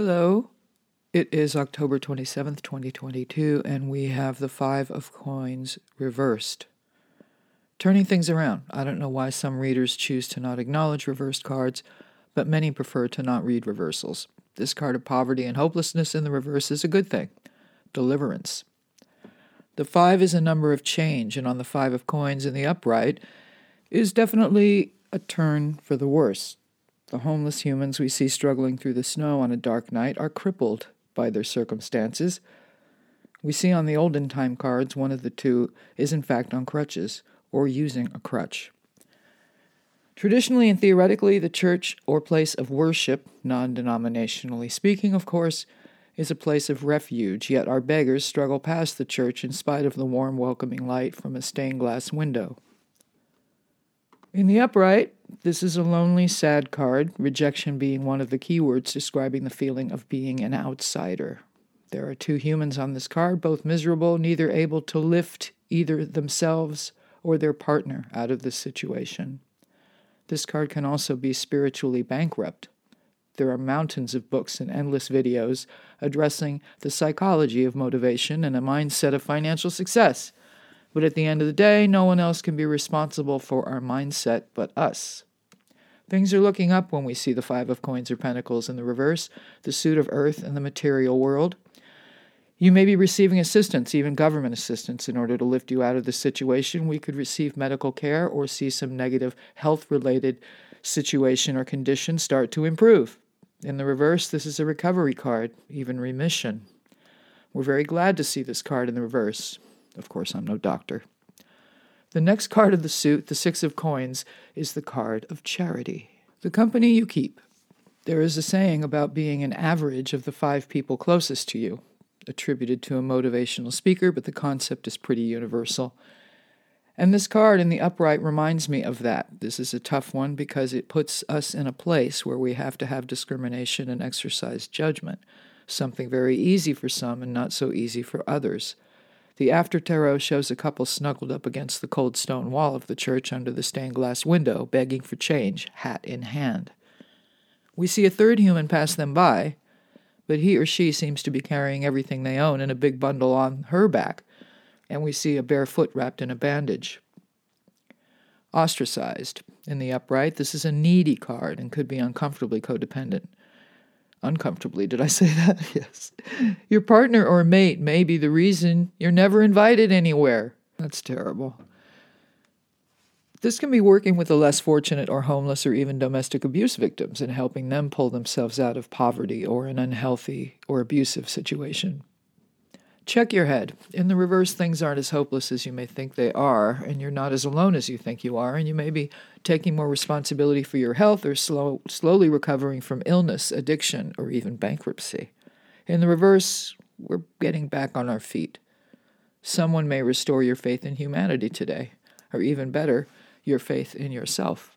Hello. It is October 27th, 2022, and we have the Five of Coins reversed. Turning things around. I don't know why some readers choose to not acknowledge reversed cards, but many prefer to not read reversals. This card of poverty and hopelessness in the reverse is a good thing deliverance. The five is a number of change, and on the Five of Coins in the upright is definitely a turn for the worse. The homeless humans we see struggling through the snow on a dark night are crippled by their circumstances. We see on the olden time cards one of the two is in fact on crutches or using a crutch. Traditionally and theoretically, the church or place of worship, non denominationally speaking, of course, is a place of refuge, yet our beggars struggle past the church in spite of the warm, welcoming light from a stained glass window. In the upright, this is a lonely, sad card, rejection being one of the keywords describing the feeling of being an outsider. There are two humans on this card, both miserable, neither able to lift either themselves or their partner out of this situation. This card can also be spiritually bankrupt. There are mountains of books and endless videos addressing the psychology of motivation and a mindset of financial success. But at the end of the day, no one else can be responsible for our mindset but us. Things are looking up when we see the Five of Coins or Pentacles in the reverse, the suit of Earth and the material world. You may be receiving assistance, even government assistance, in order to lift you out of the situation. We could receive medical care or see some negative health related situation or condition start to improve. In the reverse, this is a recovery card, even remission. We're very glad to see this card in the reverse. Of course, I'm no doctor. The next card of the suit, the Six of Coins, is the card of charity. The company you keep. There is a saying about being an average of the five people closest to you, attributed to a motivational speaker, but the concept is pretty universal. And this card in the upright reminds me of that. This is a tough one because it puts us in a place where we have to have discrimination and exercise judgment, something very easy for some and not so easy for others. The after tarot shows a couple snuggled up against the cold stone wall of the church under the stained glass window, begging for change, hat in hand. We see a third human pass them by, but he or she seems to be carrying everything they own in a big bundle on her back, and we see a bare foot wrapped in a bandage. Ostracized. In the upright, this is a needy card and could be uncomfortably codependent uncomfortably. Did I say that? yes. Your partner or mate may be the reason you're never invited anywhere. That's terrible. This can be working with the less fortunate or homeless or even domestic abuse victims and helping them pull themselves out of poverty or an unhealthy or abusive situation. Check your head. In the reverse, things aren't as hopeless as you may think they are, and you're not as alone as you think you are, and you may be taking more responsibility for your health or slow, slowly recovering from illness, addiction, or even bankruptcy. In the reverse, we're getting back on our feet. Someone may restore your faith in humanity today, or even better, your faith in yourself.